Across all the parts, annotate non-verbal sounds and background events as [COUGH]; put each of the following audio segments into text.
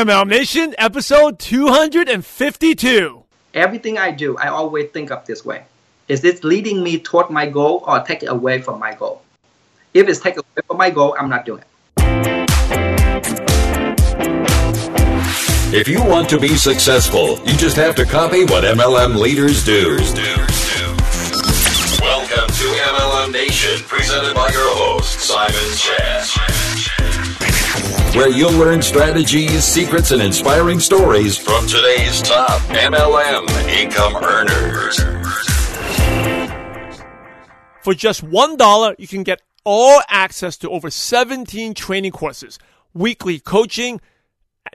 MLM Nation, episode 252. Everything I do, I always think of this way. Is this leading me toward my goal or take it away from my goal? If it's take away from my goal, I'm not doing it. If you want to be successful, you just have to copy what MLM leaders do. Welcome to MLM Nation, presented by your host, Simon Chan. Where you'll learn strategies, secrets, and inspiring stories from today's top MLM income earners. For just $1, you can get all access to over 17 training courses, weekly coaching,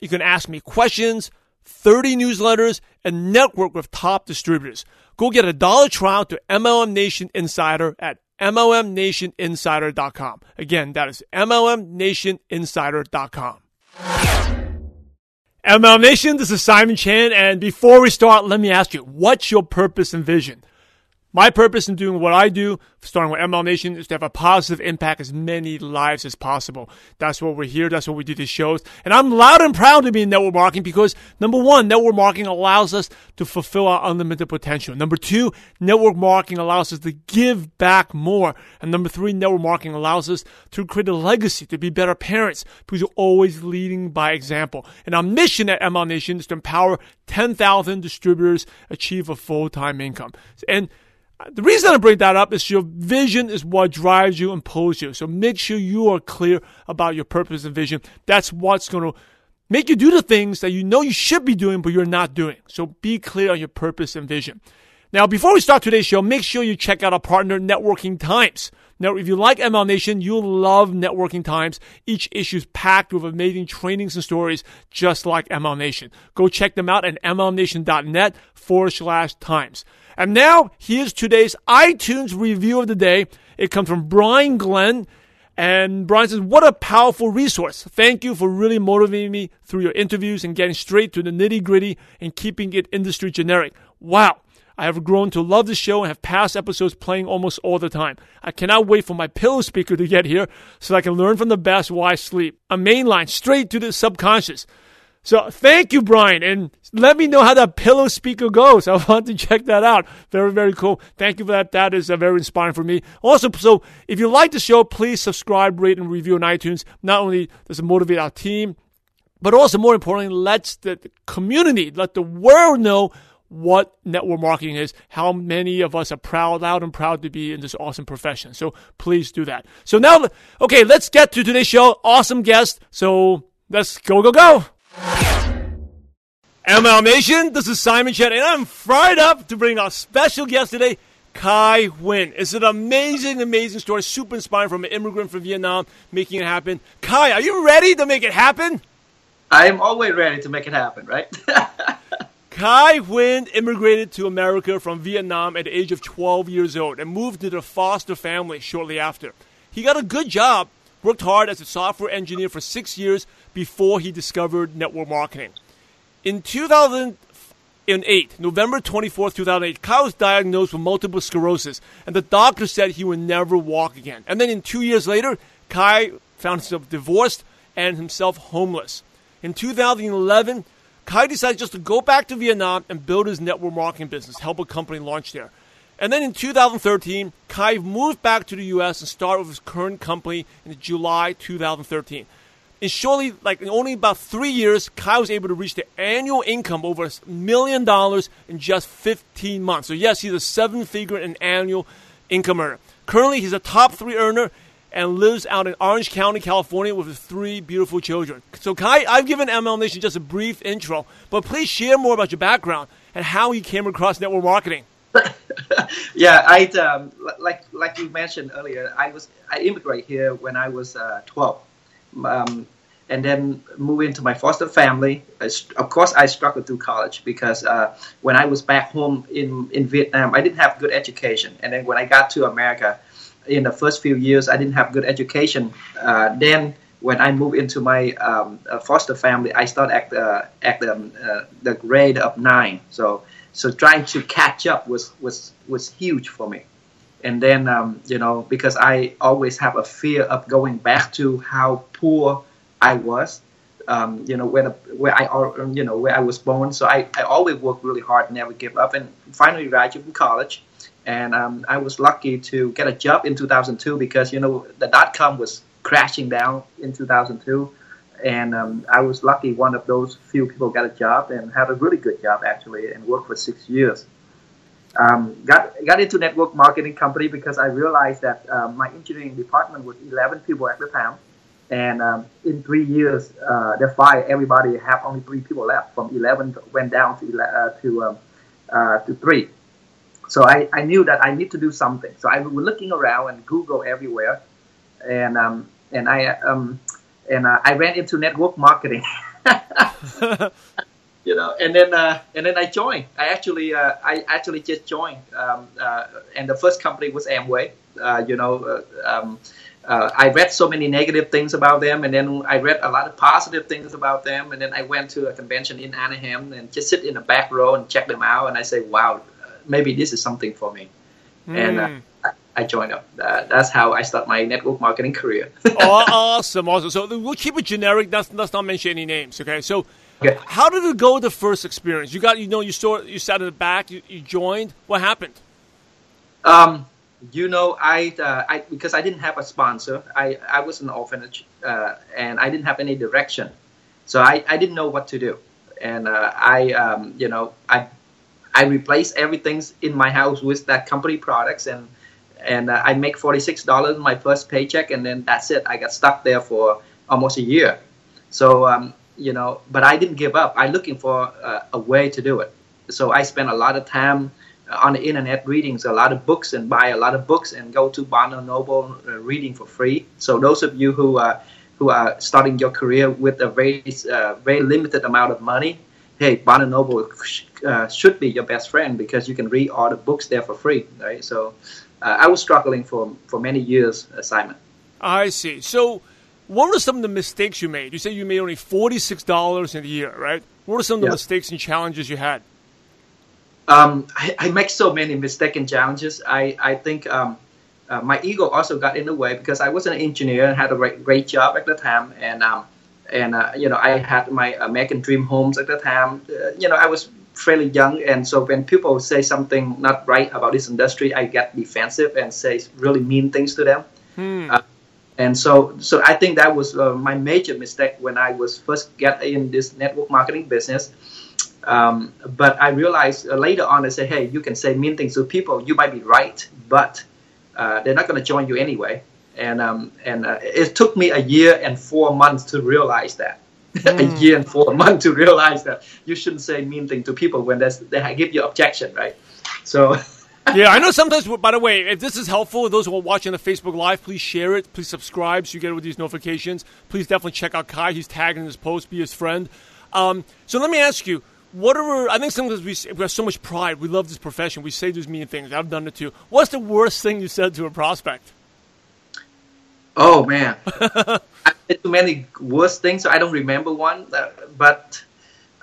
you can ask me questions, 30 newsletters, and network with top distributors. Go get a dollar trial to MLM Nation Insider at MLMNationInsider.com. Again, that is MLMNationInsider.com. MLM Nation, this is Simon Chan, and before we start, let me ask you, what's your purpose and vision? My purpose in doing what I do, starting with MLM Nation, is to have a positive impact as many lives as possible. That's what we're here. That's what we do these shows. And I'm loud and proud to be in network marketing because number one, network marketing allows us to fulfill our unlimited potential. Number two, network marketing allows us to give back more. And number three, network marketing allows us to create a legacy, to be better parents because you're always leading by example. And our mission at MLM Nation is to empower 10,000 distributors achieve a full-time income. And the reason I bring that up is your vision is what drives you and pulls you. So make sure you are clear about your purpose and vision. That's what's going to make you do the things that you know you should be doing, but you're not doing. So be clear on your purpose and vision. Now, before we start today's show, make sure you check out our partner, Networking Times. Now, if you like MLM Nation, you'll love Networking Times. Each issue is packed with amazing trainings and stories just like MLM Nation. Go check them out at mlmnation.net forward slash times. And now, here's today's iTunes review of the day. It comes from Brian Glenn. And Brian says, What a powerful resource. Thank you for really motivating me through your interviews and getting straight to the nitty gritty and keeping it industry generic. Wow. I have grown to love the show and have past episodes playing almost all the time. I cannot wait for my pillow speaker to get here so I can learn from the best while I sleep. A main line straight to the subconscious. So thank you, Brian, and let me know how that pillow speaker goes. [LAUGHS] I want to check that out. Very, very cool. Thank you for that. That is uh, very inspiring for me. Also, so if you like the show, please subscribe, rate, and review on iTunes. Not only does it motivate our team, but also more importantly, lets the community, let the world know what network marketing is, how many of us are proud, loud and proud to be in this awesome profession. So please do that. So now, okay, let's get to today's show. Awesome guest. So let's go, go, go. MLM Nation, this is Simon Chan, and I'm fired up to bring our special guest today, Khai Huynh. It's an amazing, amazing story, super inspiring from an immigrant from Vietnam making it happen. Khai, are you ready to make it happen? I am always ready to make it happen, right? [LAUGHS] Khai Huynh immigrated to America from Vietnam at the age of 12 years old and moved to the foster family shortly after. He got a good job, worked hard as a software engineer for six years before he discovered network marketing. In 2008, November 24, 2008, Khai was diagnosed with multiple sclerosis, and the doctor said he would never walk again. And then in two years later, Khai found himself divorced and himself homeless. In 2011, Khai decided just to go back to Vietnam and build his network marketing business, help a company launch there. And then in 2013, Khai moved back to the U.S. and started with his current company in July 2013 in shortly, like in only about three years, Khai was able to reach the annual income over a million dollars in just 15 months. So yes, he's a seven-figure in annual income earner. Currently, he's a top three earner and lives out in Orange County, California, with his three beautiful children. So, Khai, I've given MLM Nation just a brief intro, but please share more about your background and how you came across network marketing. [LAUGHS] yeah, I um, like like you mentioned earlier. I was I immigrated here when I was uh, 12. Um, and then move into my foster family. Of course, I struggled through college because uh, when I was back home in, in Vietnam, I didn't have good education. And then when I got to America, in the first few years, I didn't have good education. Uh, then when I moved into my um, uh, foster family, I started at the at the, uh, the grade of nine. So so trying to catch up was was was huge for me. And then um, you know because I always have a fear of going back to how poor I was. um, you know, where the, where I you know where I was born. So I, I always worked really hard, never give up, and finally graduated from college. And um, I was lucky to get a job in 2002 because you know the dot com was crashing down in 2002, and um, I was lucky one of those few people got a job and had a really good job actually, and worked for six years. Um, got got into network marketing company because I realized that uh, my engineering department was 11 people at the time and um, in three years, uh, they fired everybody. Have only three people left. From 11 went down to uh, to um, uh, to three. So I, I knew that I need to do something. So I was looking around and Google everywhere, and um, and I um, and uh, I ran into network marketing. [LAUGHS] you know, and then uh, and then I joined. I actually uh, I actually just joined, um, uh, and the first company was Amway. Uh, you know, uh, um, uh, I read so many negative things about them, and then I read a lot of positive things about them, and then I went to a convention in Anaheim and just sit in the back row and check them out, and I say, wow, maybe this is something for me, mm. and. Uh, I, joined up. Uh, that's how I start my network marketing career. [LAUGHS] oh, awesome, awesome. So we'll keep it generic. Let's, let's not mention any names. Okay. So, okay. how did it go? The first experience you got, you know, you saw, you sat at the back, you, you joined. What happened? Um, you know, I, uh, I because I didn't have a sponsor. I, I was an orphanage, uh, and I didn't have any direction, so I, I didn't know what to do. And uh, I, um, you know, I I replace everything in my house with that company products, and and uh, I make forty six dollars my first paycheck, and then that's it. I got stuck there for almost a year. So um, you know, but I didn't give up. I looking for a way to do it. So I spent a lot of time on the internet reading a lot of books and buy a lot of books and go to Barnes and Noble uh, reading for free. So those of you who are who are starting your career with a very uh, very limited amount of money, hey, Barnes Noble uh, should be your best friend because you can read all the books there for free, right? So uh, I was struggling for for many years, uh, Simon. I see. So. What were some of the mistakes you made? You say you made only forty six dollars in a year, right? What were some of the mistakes and challenges you had? um, I, I, make so many mistakes and challenges. I, I think um, uh, my ego also got in the way because I was an engineer and had a great, great job at the time. And, um, and uh, you know, I had my American dream homes at the time. Uh, you know, I was fairly young. And so when people say something not right about this industry, I get defensive and say really mean things to them. Hmm. Uh, and so, so I think that was uh, my major mistake when I was first get in this network marketing business um, but I realized uh, later on, I said, hey, you can say mean things to people. You might be right, but uh, they're not going to join you anyway. And um, and uh, it took me a year and four months to realize that. Mm. [LAUGHS] a year and four months to realize that you shouldn't say mean things to people when they give you objection, right? So. [LAUGHS] yeah, I know sometimes, by the way, if this is helpful, those who are watching the Facebook Live, please share it. Please subscribe so you get it with these notifications. Please definitely check out Khai. He's tagging his post, be his friend. Um, so let me ask you, what are, I think sometimes we, we have so much pride. We love this profession. We say these mean things. I've done it too. What's the worst thing you said to a prospect? Oh man, [LAUGHS] I said too many worst things, so I don't remember one. Uh, but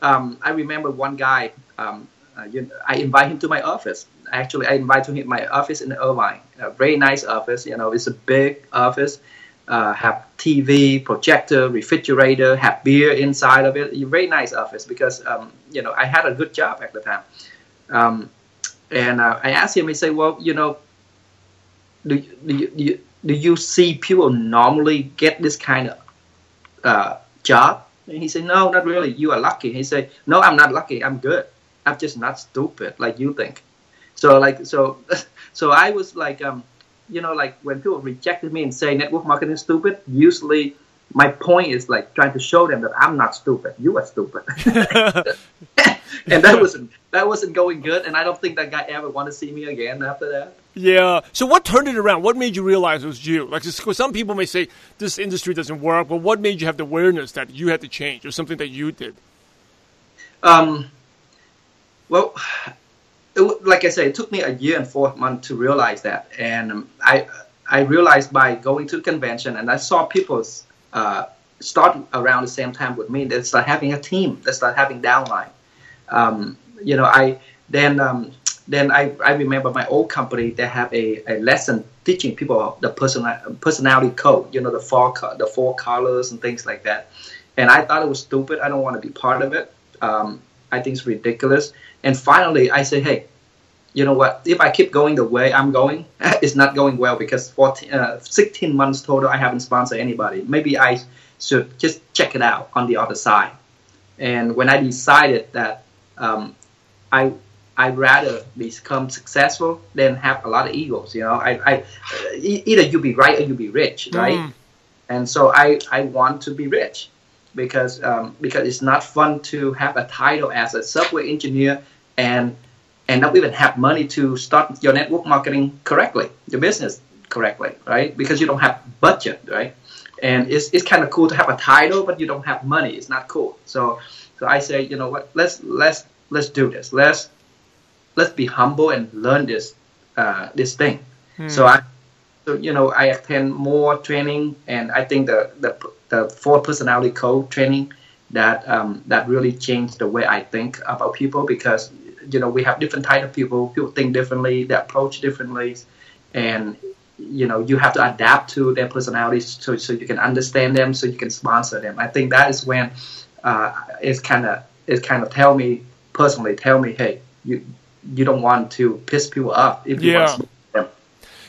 um, I remember one guy. Um, uh, you, I invite him to my office. Actually, I invite him to my office in Irvine. A very nice office. You know, it's a big office uh, have TV, projector, refrigerator, have beer inside of it. A very nice office because um, you know I had a good job at the time. Um, and uh, I asked him, he said, "Well, you know, do, do you, do you, do you see people normally get this kind of uh, job?" And he said, "No, not really. You are lucky." He said, "No, I'm not lucky. I'm good. I'm just not stupid like you think." So like so, [LAUGHS] so I was like, um, you know, like when people rejected me and say network marketing is stupid, usually my point is like trying to show them that I'm not stupid. You are stupid. [LAUGHS] [LAUGHS] and that wasn't that wasn't going good. And I don't think that guy ever want to see me again after that. Yeah. So what turned it around? What made you realize it was you? Like, some people may say this industry doesn't work, but what made you have the awareness that you had to change, or something that you did? Um. Well, it, like I said, it took me a year and four months to realize that, and um, I I realized by going to convention and I saw people uh, start around the same time with me. They start having a team. They start having downline. Um, you know, I then um, then I, I remember my old company. They have a, a lesson teaching people the personal personality code. You know, the four the four colors and things like that. and I thought it was stupid. I don't want to be part of it. Um, I think it's ridiculous. And finally, I say, hey, you know what? If I keep going the way I'm going, [LAUGHS] it's not going well because 14, uh, 16 months total, I haven't sponsored anybody. Maybe I should just check it out on the other side. And when I decided that um, I I'd rather become successful than have a lot of egos. You know, I, I either you be right or you be rich, right? Mm. And so I, I want to be rich because um, because it's not fun to have a title as a software engineer and and not even have money to start your network marketing correctly, your business correctly, right? Because you don't have budget, right? And it's, it's kind of cool to have a title, but you don't have money. It's not cool. So so I say, you know what? Let's let's let's do this. Let's let's be humble and learn this uh, this thing. Hmm. So I so you know I attend more training, and I think the the the four personality code training that um, that really changed the way I think about people because you know we have different type of people. People think differently, they approach differently, and you know you have to adapt to their personalities so so you can understand them, so you can sponsor them. I think that is when uh, it's kind of it's kind of tell me personally tell me hey you you don't want to piss people off if you yeah. want to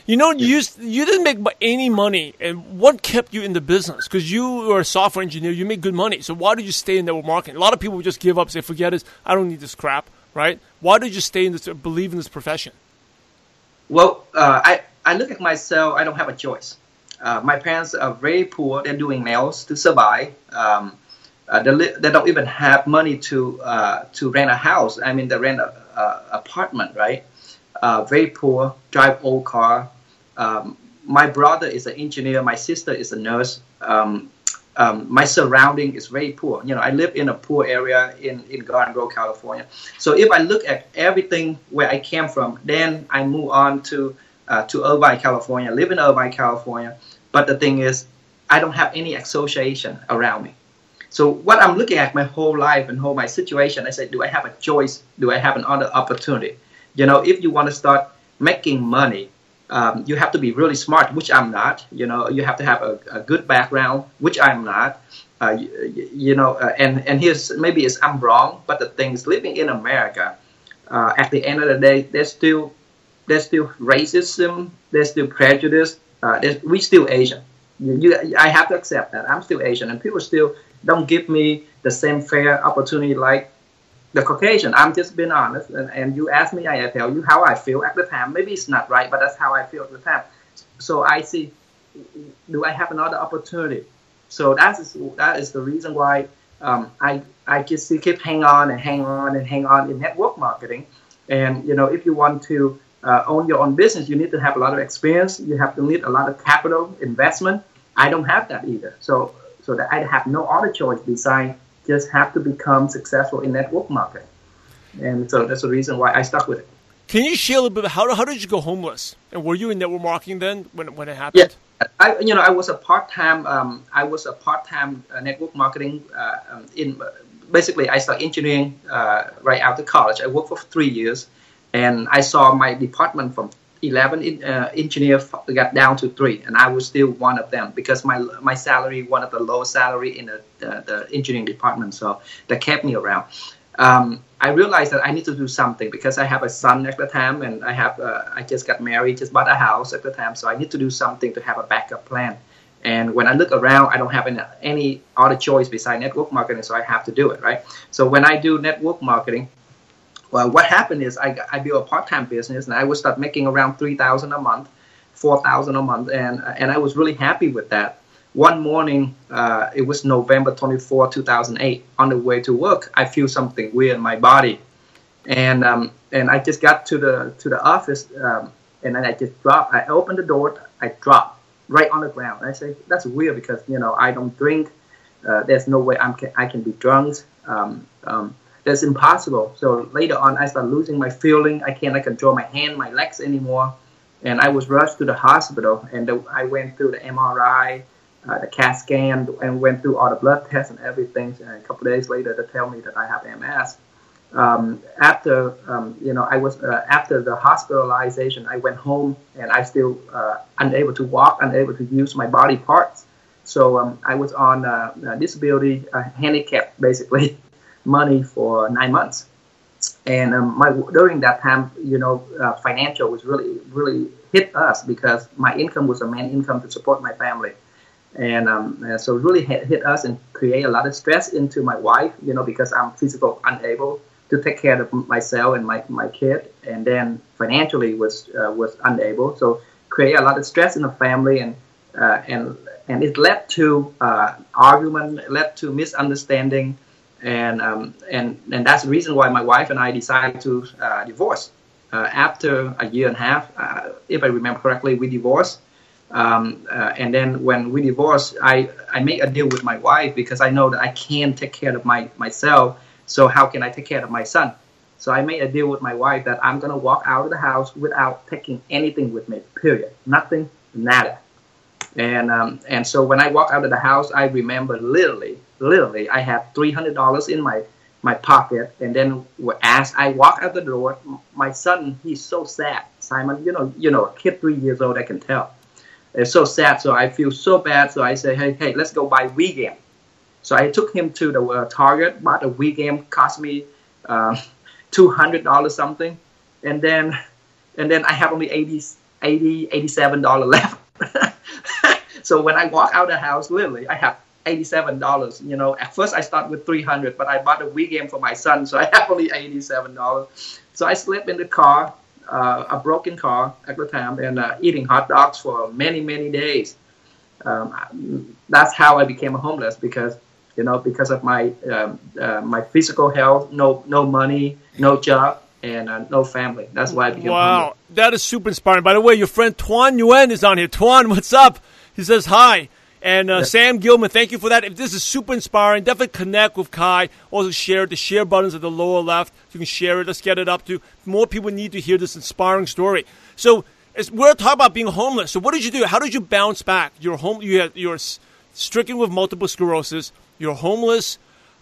you know, you used, you didn't make any money, and what kept you in the business? Because you are a software engineer, you make good money. So why did you stay in network marketing? A lot of people just give up, say, "Forget it, I don't need this crap." Right? Why did you stay in this, believe in this profession? Well, uh, I I look at myself. I don't have a choice. Uh, my parents are very poor. They're doing nails to survive. Um, uh, they, li- they, don't even have money to uh, to rent a house. I mean, they rent a apartment, right? Uh, very poor, drive old car. Um, my brother is an engineer. My sister is a nurse. Um, um, my surrounding is very poor. You know, I live in a poor area in, in Garden Grove, California. So if I look at everything where I came from, then I move on to uh, to Irvine, California. live in Irvine, California. But the thing is, I don't have any association around me. So what I'm looking at my whole life and whole my situation, I say, do I have a choice? Do I have another opportunity? You know, if you want to start making money, um, you have to be really smart, which I'm not. You know, you have to have a, a good background, which I'm not. Uh, you, you, know, uh, and and here's maybe it's I'm wrong, but the thing is, living in America, uh, at the end of the day, there's still there's still racism, there's still prejudice. Uh, there's, we still Asian. You, you, I have to accept that I'm still Asian, and people still don't give me the same fair opportunity like the Caucasian. I'm just being honest, and, and you ask me, I tell you how I feel at the time. Maybe it's not right, but that's how I feel at the time. So I see, do I have another opportunity? So that is that is the reason why um, I I just keep hang on and hang on and hang on in network marketing. And you know, if you want to uh, own your own business, you need to have a lot of experience. You have to need a lot of capital investment. I don't have that either. So so that I have no other choice besides just have to become successful in network marketing. And so that's the reason why I stuck with it. Can you share a little bit? How, how did you go homeless? And were you in network marketing then when, when it happened? Yeah, I you know I was a part time um, I was a part time uh, network marketing uh, um, in basically I started engineering uh, right after college. I worked for three years, and I saw my department from 11 in, uh, got down to three, and I was still one of them because my my salary one of the lowest salary in the, the, the engineering department, so that kept me around. Um, I realized that I need to do something because I have a son at the time, and I have uh, I just got married, just bought a house at the time, so I need to do something to have a backup plan. And when I look around, I don't have any, any other choice besides network marketing, so I have to do it, right? So when I do network marketing, well, what happened is I, I built a part-time business and I would start making around 3000 a month, 4000 a month. And, and I was really happy with that. One morning, uh, it was November 24, 2008, on the way to work, I feel something weird in my body. And, um, and I just got to the, to the office um, and then I just dropped. I opened the door, I dropped right on the ground. I say, that's weird because, you know, I don't drink. Uh, there's no way I'm I can be drunk. Um, um, that's impossible. So later on, I started losing my feeling. I can't control my hand, my legs anymore, and I was rushed to the hospital. And the, I went through the MRI, uh, the CAT scan, and went through all the blood tests and everything. And a couple days later, they tell me that I have MS. Um, after um, you know, I was uh, after the hospitalization, I went home and I still uh, unable to walk, unable to use my body parts. So um, I was on uh, disability, handicap, basically, [LAUGHS] money for nine months. And um, my during that time, you know, uh, financial was really really hit us because my income was a main income to support my family, and, um, and so really hit, hit us and create a lot of stress into my wife, you know, because I'm physical unable to take care of myself and my, my kid, and then financially was uh, was unable. So create a lot of stress in the family, and uh, and and it led to uh, argument, led to misunderstanding, and um, and and that's the reason why my wife and I decided to uh, divorce. Uh, after a year and a half, uh, if I remember correctly, we divorced. Um, uh, and then when we divorced, I, I made a deal with my wife because I know that I can't take care of my myself. So how can I take care of my son? So I made a deal with my wife that I'm gonna walk out of the house without taking anything with me. Period. Nothing. Nada. And um, and so when I walk out of the house, I remember literally, literally, I have three hundred dollars in my my pocket. And then as I walk out the door, my son, he's so sad. Simon, you know, you know, a kid three years old, I can tell. It's so sad. So I feel so bad. So I say, hey, hey, let's go buy Wii game. So I took him to the uh, Target, bought a Wii game, cost me uh, [LAUGHS] two hundred dollars something, and then and then I have only 80 80 87 dollars left. [LAUGHS] so when I walk out the house, literally, I have eighty-seven dollars. You know, at first I start with three hundred, but I bought a Wii game for my son, so [LAUGHS] I have only eighty-seven dollars. So I slept in the car, uh, a broken car at the time, and uh, eating hot dogs for many, many days. Um, that's how I became a homeless because you know because of my um, uh, my physical health, no no money, no job, and uh, no family. That's why I became. Wow, homeless. that is super inspiring. By the way, your friend Tuan Nguyen is on here. Tuan, what's up? He says hi. And uh, Sam Gilman, thank you for that. If this is super inspiring, definitely connect with Khai. Also share it. The share buttons at the lower left. You can share it. Let's get it up to more people need to hear this inspiring story. So we're talking about being homeless. So what did you do? How did you bounce back? You're home. You had, you're stricken with multiple sclerosis. You're homeless,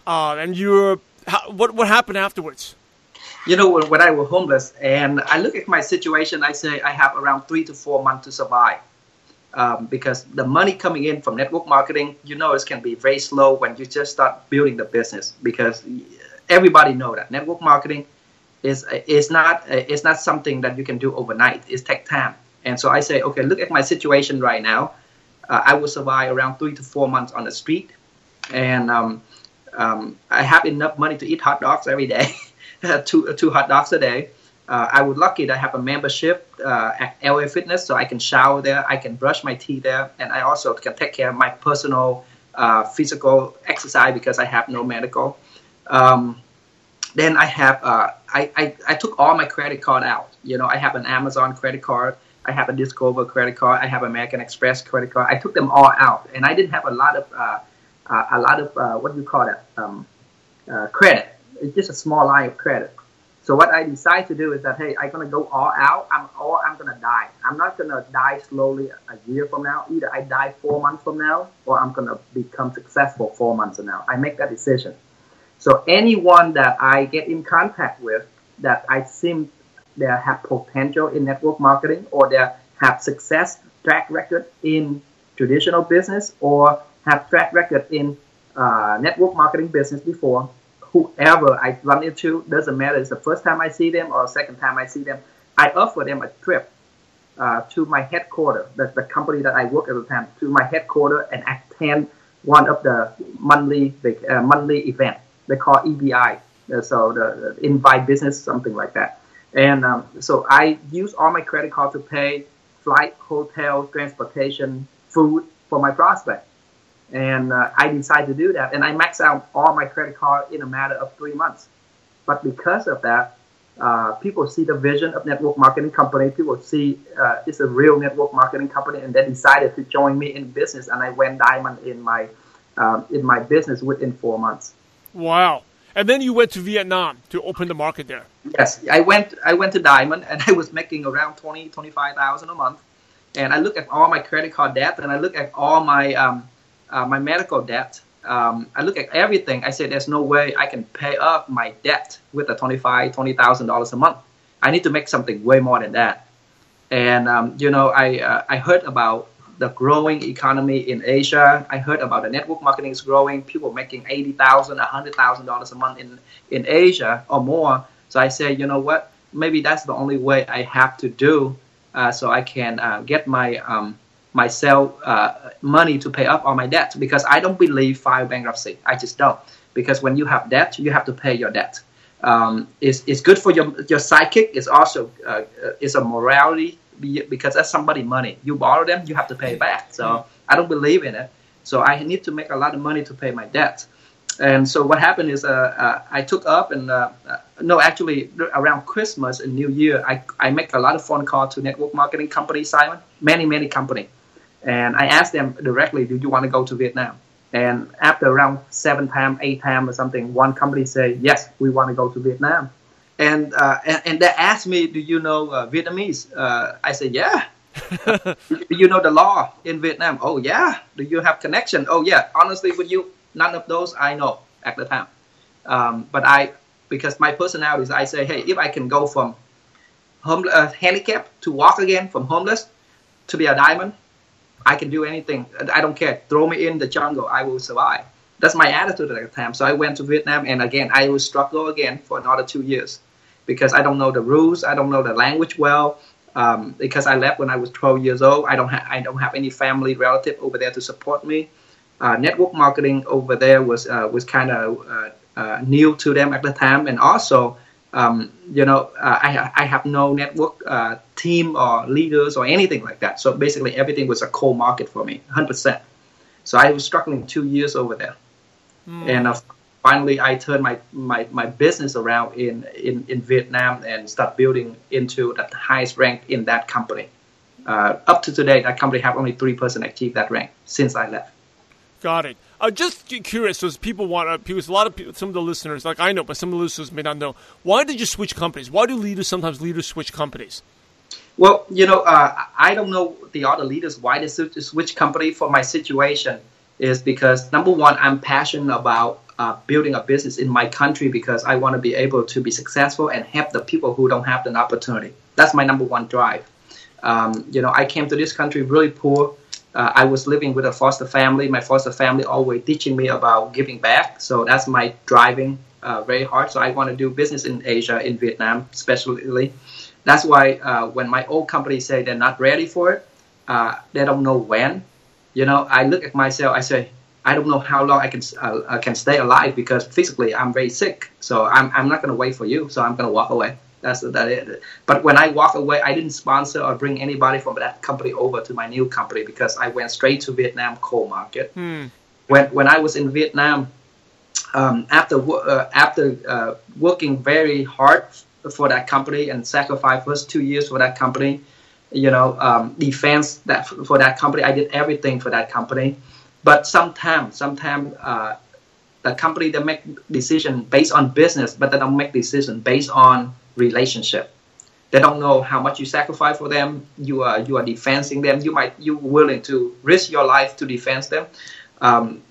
uh, and you're. How, what what happened afterwards? You know, when, when I was homeless, and I look at my situation, I say I have around three to four months to survive um, because the money coming in from network marketing, you know, it can be very slow when you just start building the business because everybody know that network marketing is is not it's not something that you can do overnight. It takes time. And so I say, okay, look at my situation right now. Uh, I will survive around three to four months on the street, and um, um, I have enough money to eat hot dogs every day, [LAUGHS] two two hot dogs a day uh, I was lucky to have a membership uh, at LA Fitness, so I can shower there, I can brush my teeth there, and I also can take care of my personal uh, physical exercise because I have no medical. Um, then I have uh, I, I, I took all my credit card out. You know, I have an Amazon credit card, I have a Discover credit card, I have American Express credit card. I took them all out, and I didn't have a lot of uh, uh, a lot of what do you call that um, credit. It's just a small line of credit. So what I decide to do is that hey, I'm gonna go all out. I'm or I'm gonna die. I'm not gonna die slowly a year from now. Either I die four months from now, or I'm gonna become successful four months from now. I make that decision. So anyone that I get in contact with that I seem they have potential in network marketing or they have success track record in traditional business or have track record in uh, network marketing business before, whoever I run into, doesn't matter. It's the first time I see them or the second time I see them. I offer them a trip uh, to my headquarters, the, the company that I work at the time, to my headquarters and attend one of the monthly uh, monthly event. They call EBI, uh, so the, the invite business, something like that. And um, so I use all my credit card to pay flight, hotel, transportation, food for my prospect and uh, I decided to do that. And I maxed out all my credit card in a matter of three months. But because of that, uh, people see the vision of network marketing company. People see uh, it's a real network marketing company, and they decided to join me in business. And I went diamond in my um, in my business within four months. Wow! And then you went to Vietnam to open the market there. Yes, I went. I went to diamond, and [LAUGHS] I was making around 20, 25,000 a month. And I look at all my credit card debt, and I look at all my um, uh, my medical debt. Um, I look at everything. I said, there's no way I can pay off my debt with twenty thousand dollars a month. I need to make something way more than that. And um, you know, I uh, I heard about the growing economy in Asia. I heard about the network marketing is growing. People making eighty thousand, a a month in in Asia or more. So I said, you know what? Maybe that's the only way I have to do, uh, so I can uh, get my um, myself uh, money to pay up all my debt. Because I don't believe file bankruptcy. I just don't. Because when you have debt, you have to pay your debt. Um, it's, it's good for your your psychic. It's also uh, it's a morality because that's somebody money. You borrow them, you have to pay back. So mm-hmm. I don't believe in it. So I need to make a lot of money to pay my debt. And so what happened is uh, uh, I took up and uh, uh no, actually around Christmas and New Year, I, I make a lot of phone calls to network marketing companies, Simon, many, many companies. And I asked them directly, do you want to go to Vietnam? And after around seven time, eight time or something, one company say, yes, we want to go to Vietnam and uh, and, and, they asked me, "Do you know uh, Vietnamese?" Uh, I said, "Yeah." [LAUGHS] do you know the law in Vietnam? Oh yeah. Do you have connection? Oh yeah. Honestly, with you, none of those I know at the time. Um, but I, because my personality is, I say, hey, if I can go from home uh, handicap to walk again, from homeless to be a diamond, I can do anything. I don't care. Throw me in the jungle, I will survive. That's my attitude at the time. So I went to Vietnam, and again, I will struggle again for another two years because I don't know the rules, I don't know the language well. Um, because I left when I was 12 years old, I don't have I don't have any family relative over there to support me. Uh, network marketing over there was uh, was kind of uh, uh, new to them at the time, and also um, you know uh, I I have no network uh, team or leaders or anything like that. So basically, everything was a cold market for me, 100 percent. So I was struggling two years over there, mm. and finally I turned my, my, my business around in, in, in Vietnam and start building into the highest rank in that company. Uh, up to today, that company have only three person achieve that rank since I left. Got it. Uh, just curious, so people want uh, because a lot of people, some of the listeners, like I know, but some of the listeners may not know. Why did you switch companies? Why do leaders sometimes leaders switch companies? Well, you know, uh, I don't know the other leaders why they switch company. For my situation, is because number one, I'm passionate about uh, building a business in my country because I want to be able to be successful and help the people who don't have the opportunity. That's my number one drive. Um, you know, I came to this country really poor. Uh, I was living with a foster family. My foster family always teaching me about giving back. So that's my driving uh, very hard. So I want to do business in Asia, in Vietnam, especially. That's why uh, when my old company say they're not ready for it, uh, they don't know when. You know, I look at myself. I say, I don't know how long I can uh, can stay alive because physically I'm very sick. So I'm I'm not gonna wait for you. So I'm gonna walk away. That's that. It. But when I walk away, I didn't sponsor or bring anybody from that company over to my new company because I went straight to Vietnam coal market. Hmm. When when I was in Vietnam, um, after uh, after uh, working very hard for that company and sacrifice first two years for that company, you know, um, defense that for that company, I did everything for that company but sometimes, sometimes uh, the company they make decision based on business, but they don't make decision based on relationship. They don't know how much you sacrifice for them. You are you are defending them. You might you willing to risk your life to defend them, um,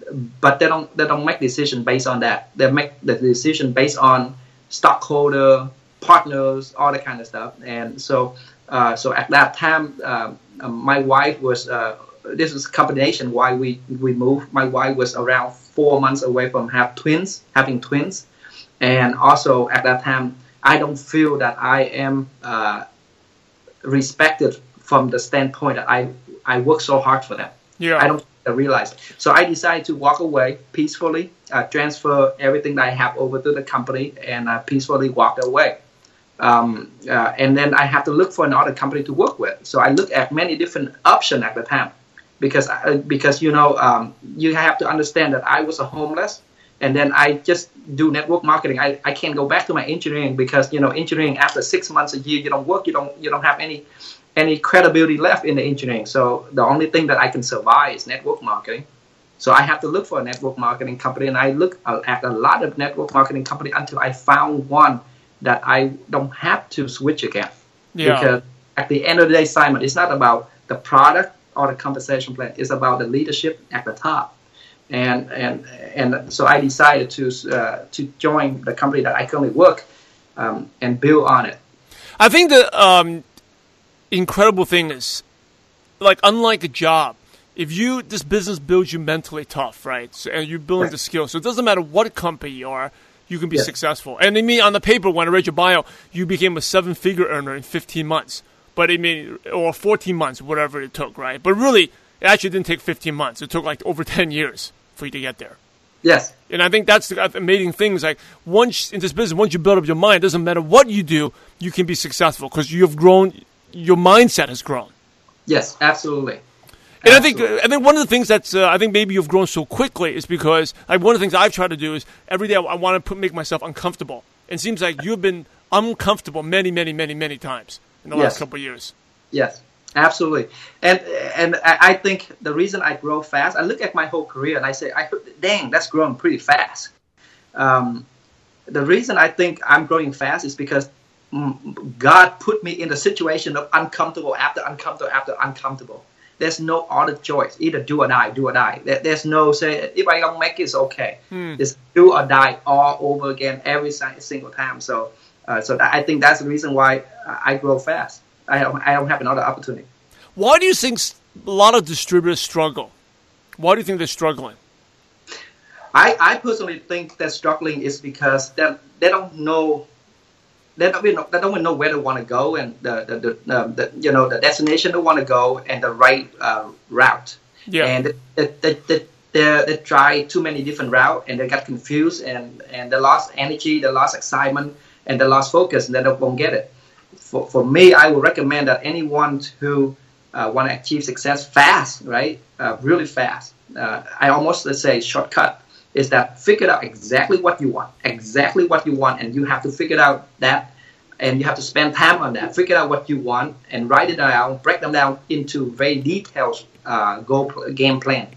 but they don't they don't make decision based on that. They make the decision based on stockholder, partners, all that kind of stuff. And so uh, so at that time, uh, my wife was uh, this is combination why we we moved. My wife was around four months away from have twins, having twins, and also at that time I don't feel that I am uh, respected from the standpoint that I I work so hard for them. Yeah. I don't realize. It. So I decided to walk away peacefully, uh, transfer everything that I have over to the company, and uh, peacefully walk away. Um, uh, and then I have to look for another company to work with. So I look at many different options at the time because uh, because you know um, you have to understand that I was a homeless and then I just do network marketing. I, I can't go back to my engineering because you know engineering after six months a year you don't work you don't you don't have any any credibility left in the engineering. So the only thing that I can survive is network marketing. So I have to look for a network marketing company, and I look at a lot of network marketing company until I found one that I don't have to switch again. Yeah. Because at the end of the day, Simon, it's not about the product or the compensation plan. It's about the leadership at the top. And and and so I decided to uh, to join the company that I currently work um, and build on it. I think the um, incredible thing is like unlike a job, if you this business builds you mentally tough, right? So, and you're building Right. the skills, so it doesn't matter what company you are, you can be successful. And I mean, on the paper, when I read your bio, you became a seven-figure earner in 15 months. But I mean, or 14 months, whatever it took, right? But really, it actually didn't take 15 months. It took like over 10 years for you to get there. Yes. And I think that's the amazing thing. Is like once in this business, once you build up your mind, it doesn't matter what you do, you can be successful because you have grown. Your mindset has grown. Yes. Absolutely. And I think I think one of the things that's uh, I think maybe you've grown so quickly is because like one of the things I've tried to do is every day I, I want to put, make myself uncomfortable. And it seems like you've been uncomfortable many, many, many, many times in the last couple of years. Yes, absolutely. And and I think the reason I grow fast, I look at my whole career and I say, I dang, that's growing pretty fast. Um, the reason I think I'm growing fast is because mm, God put me in the situation of uncomfortable after uncomfortable after uncomfortable. There's no other choice. Either do or die, do or die. There- There's no say if I don't make it, it's okay. It's do or die all over again every single time. So, uh, so I think that's the reason why I grow fast. I don't, I don't have another opportunity. Why do you think a lot of distributors struggle? Why do you think they're struggling? I, I personally think that struggling is because they, they don't know they don't really know, they don't know where they want to go and the the, the, um, the you know the destination they want to go and the right uh, route. Yeah. And they, they, they, they, they try too many different routes and they got confused and, and they lost energy, they lost excitement, and they lost focus and they won't get it. For, for me, I would recommend that anyone who uh, want to achieve success fast, right, uh, really fast, uh, I almost let's say shortcut is that figure out exactly what you want, exactly what you want, and you have to figure out that, and you have to spend time on that. Figure out what you want and write it down, break them down into very detailed uh, goal game plan,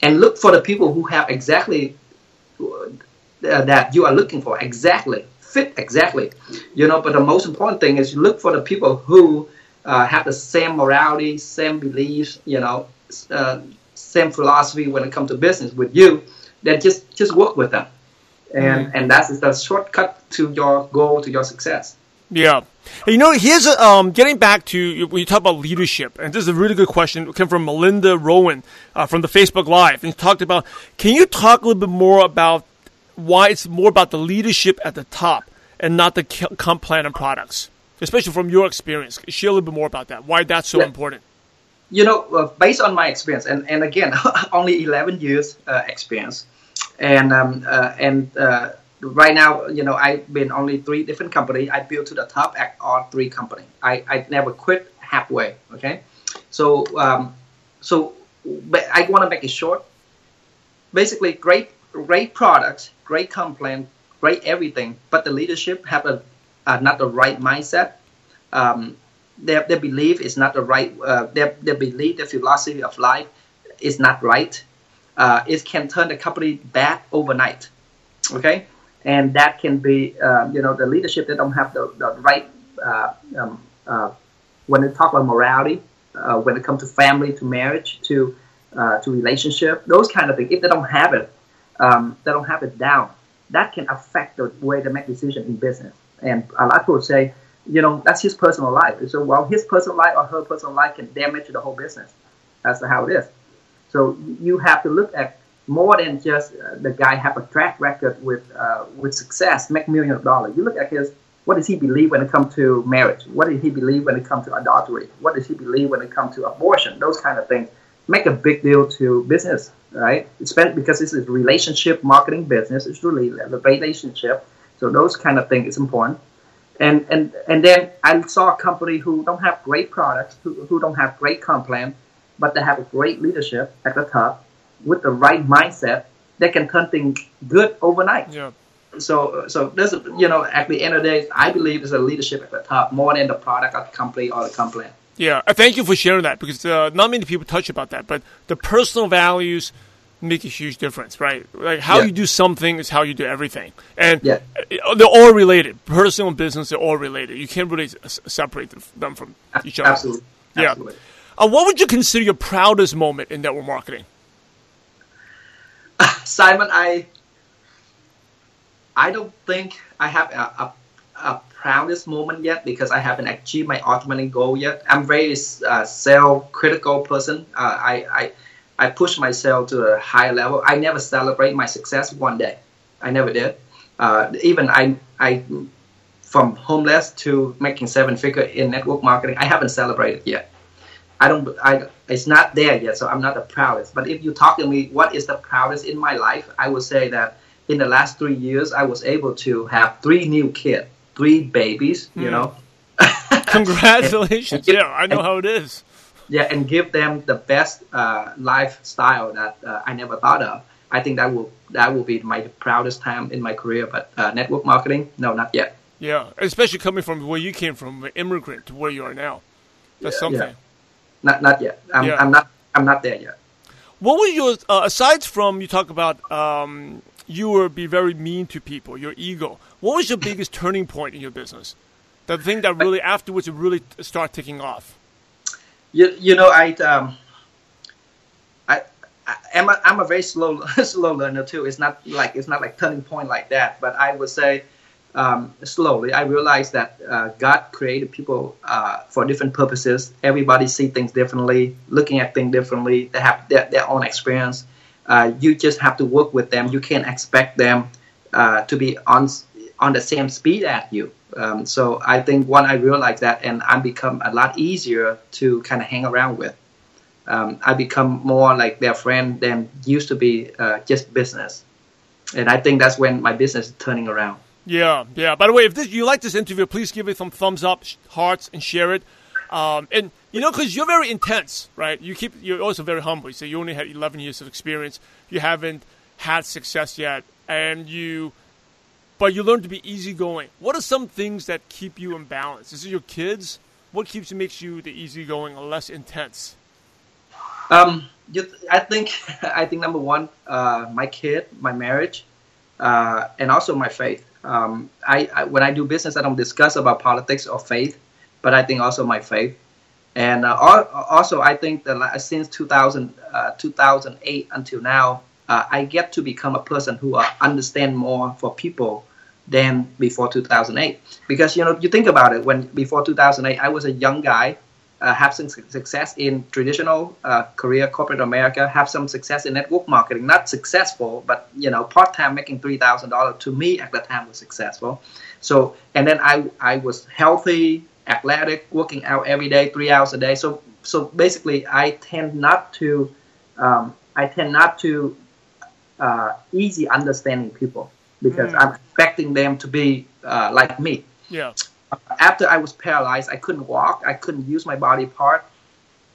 and look for the people who have exactly uh, that you are looking for, exactly fit exactly, you know. But the most important thing is you look for the people who uh, have the same morality, same beliefs, you know, uh, same philosophy when it comes to business with you then just just work with them and and that's the shortcut to your goal to your success Yeah. You know, here's a, um, getting back to when you talk about leadership, and this is a really good question. It came from Melinda Rowan uh, from the Facebook Live, and talked about. Can you talk a little bit more about why it's more about the leadership at the top and not the comp plan and products, especially from your experience? Share a little bit more about that. Why that's so Yeah. important. you know uh, based on my experience and and again [LAUGHS] only 11 years uh, experience and um, uh, and uh, right now you know i've been only three different company i built to the top at all three company i i never quit halfway okay so um so but i want to make it short basically great great products great comp plan great everything but the leadership have a uh, not the right mindset. Um, their, their belief is not the right uh, their, their belief their philosophy of life is not right. Uh, it can turn the company bad overnight okay? And that can be uh, you know the leadership they don't have the, the right uh, um, uh, when they talk about morality when it comes to family to marriage to to relationship those kind of things. If they don't have it um, they don't have it down that can affect the way they make decisions in business and a lot of people say you know that's his personal life so well his personal life or her personal life can damage the whole business that's how it is so you have to look at more than just uh, the guy have a track record with uh, with success, make millions of dollars. You look at his what does he believe when it comes to marriage? What does he believe when it comes to adultery? What does he believe when it comes to abortion? Those kind of things make a big deal to business, right? Especially because this is relationship marketing business. It's really a relationship. So those kind of things is important. And and and then I saw a company who don't have great products, who, who don't have great comp plan, but they have a great leadership at the top with the right mindset that can turn things good overnight. Yeah. So, so there's you know, at the end of the day, I believe there's a leadership at the top more than the product of the company or the company. Yeah, uh, thank you for sharing that because uh, not many people touch about that. But the personal values make a huge difference, right? Like how Yeah. you do something is how you do everything, and Yeah. uh, they're all related. Personal and business are all related. You can't really s- separate them from each other. Absolutely. Yeah. Absolutely. Uh, what would you consider your proudest moment in network marketing? Simon, I I don't think I have a, a, a proudest moment yet because I haven't achieved my ultimate goal yet. I'm very uh, self-critical person. Uh, I, I I push myself to a higher level. I never celebrate my success one day. I never did. Uh, even I I from homeless to making seven figure in network marketing. I haven't celebrated yet. I don't. I it's not there yet, so I'm not the proudest. But if you talk to me, what is the proudest in my life? I would say that in the last three years, I was able to have three new kids, three babies. Mm. You hmm. know. [LAUGHS] Congratulations! yeah, I know how it is. Yeah, and give them the best uh, lifestyle that uh, I never thought of. I think that will that will be my proudest time in my career. But uh, network marketing, no, not yet. Yeah, especially coming from where you came from, immigrant to where you are now. That's yeah, something. Yeah. Not not yet. I'm, yeah. I'm not I'm not there yet. What was your uh, aside from you talk about um, you were be very mean to people, your ego. What was your biggest turning point in your business? The thing that really afterwards really start taking off. You you know I um I, I am a, I'm a very slow [LAUGHS] slow learner too. It's not like it's not like turning point like that, but I would say um, slowly I realized that uh, God created people uh, for different purposes. Everybody see things differently, looking at things differently. They have their, their own experience. Uh, you just have to work with them. You can't expect them uh, to be on on the same speed as you. Um, so I think when I realized that, and I become a lot easier to kind of hang around with. Um, I become more like their friend than used to be uh, just business, and I think that's when my business is turning around. Yeah, yeah. By the way, if this, you like this interview, please give it some thumbs up, hearts, and share it. Um, and you know, because you're very intense, right? You keep you're also very humble. You say you only had 11 years of experience. You haven't had success yet, and you, but you learn to be easygoing. What are some things that keep you in balance? Is it your kids? What keeps makes you the easygoing less intense? Um, I think [LAUGHS] I think number one, uh, my kid, my marriage, uh, and also my faith. Um, I, I, when I do business, I don't discuss about politics or faith, but I think also my faith. And uh, also, I think that since 2000, uh, 2008 until now, uh, I get to become a person who understand more for people than before 2008. Because you know, you think about it. When before 2008, I was a young guy uh, have some success in traditional uh, career corporate America, have some success in network marketing. Not successful, but you know, part time making three thousand dollars to me at that time was successful. So, and then I I was healthy, athletic, working out every day, three hours a day. So so basically, I tend not to um, I tend not to uh, easy understanding people because mm. I'm expecting them to be uh, like me. Yeah after I was paralyzed, I couldn't walk, I couldn't use my body part.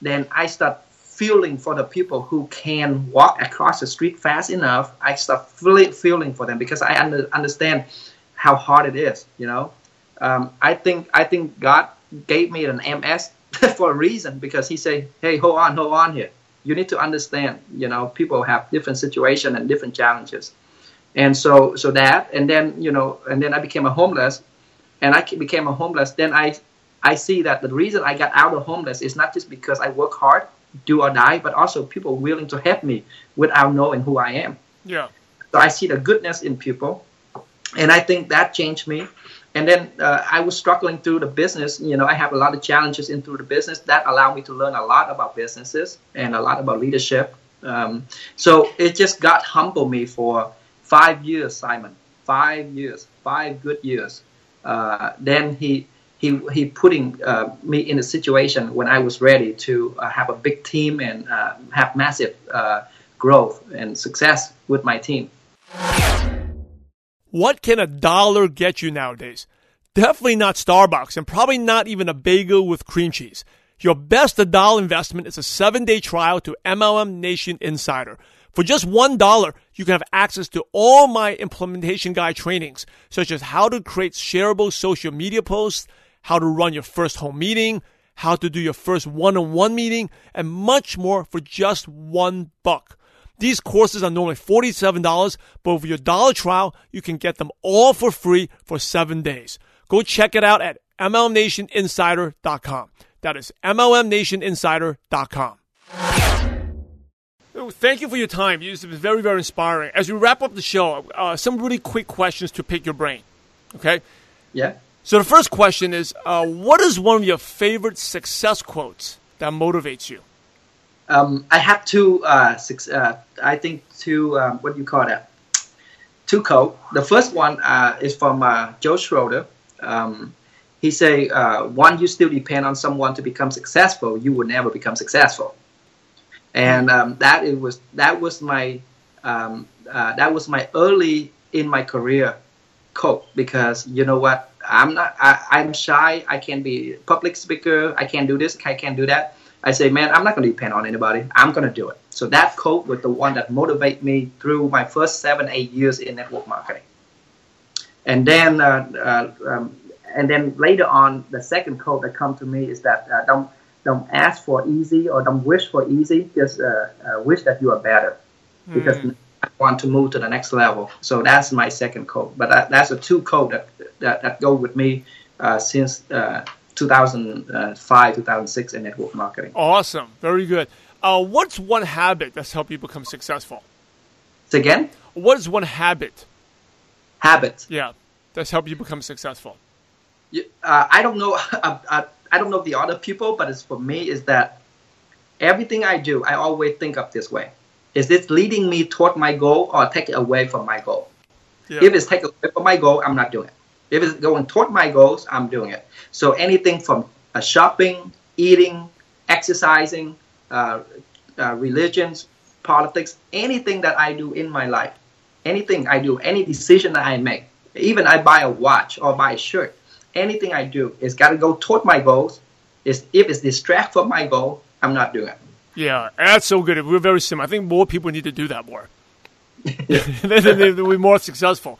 Then I start feeling for the people who can walk across the street fast enough. I start feeling feeling for them because I under, understand how hard it is. You know, um, I think I think God gave me an MS [LAUGHS] for a reason because He said, "Hey, hold on, hold on here. You need to understand. You know, people have different situation and different challenges." And so, so that, and then you know, and then I became a homeless and I became a homeless, then I I see that the reason I got out of homeless is not just because I work hard, do or die, but also people willing to help me without knowing who I am. Yeah. So I see the goodness in people, and I think that changed me. And then uh, I was struggling through the business. You know, I have a lot of challenges in through the business that allowed me to learn a lot about businesses and a lot about leadership. Um, so it just got humble me for five years, Simon. Five years, five good years uh, then he he he putting uh, me in a situation when I was ready to uh, have a big team and uh, have massive uh, growth and success with my team. What can a dollar get you nowadays? Definitely not Starbucks and probably not even a bagel with cream cheese. Your best a dollar investment is a seven day trial to MLM Nation Insider. For just $1, you can have access to all my implementation guide trainings, such as how to create shareable social media posts, how to run your first home meeting, how to do your first one-on-one meeting, and much more for just one buck. These courses are normally $47, but with your dollar trial, you can get them all for free for seven days. Go check it out at MLMNationInsider.com. That is MLMNationInsider.com. Thank you for your time. It's been very, very inspiring. As we wrap up the show, uh, some really quick questions to pick your brain. Okay? Yeah. So the first question is, uh, what is one of your favorite success quotes that motivates you? Um, I have two. Uh, six, uh, I think two. Um, what do you call that? Two quote. The first one uh, is from uh, Joe Schroeder. Um, he say, uh, "One, you still depend on someone to become successful. You will never become successful." And um, that it was that was my um, uh, that was my early in my career quote because you know what I'm not I, I'm shy I can't be public speaker I can't do this I can't do that I say man I'm not going to depend on anybody I'm going to do it so that quote was the one that motivated me through my first seven eight years in network marketing and then uh, uh, um, and then later on the second quote that come to me is that uh, don't don't ask for easy or don't wish for easy just uh, uh, wish that you are better because Mm. I want to move to the next level. So that's my second code. But that, that's a two code that that, that go with me uh, since uh, 2005, 2006 in network marketing. Awesome. Very good. Uh, what's one habit that's helped you become successful? So again, What is one habit, habit. yeah, that's helped you become successful? Uh, I don't know. I, [LAUGHS] I, I don't know the other people, but it's for me is that everything I do, I always think of this way: Is this leading me toward my goal or take it away from my goal? Yeah. If it's taken away from my goal, I'm not doing it. If it's going toward my goals, I'm doing it. So anything from uh, shopping, eating, exercising, uh, uh, religions, politics, anything that I do in my life, anything I do, any decision that I make, even I buy a watch or buy a shirt, anything I do is got to go toward my goals. Is if it's distract from my goal, I'm not doing it. Yeah, that's so good. We're very similar. I think more people need to do that more. [LAUGHS] [LAUGHS] then they- they'll be more successful.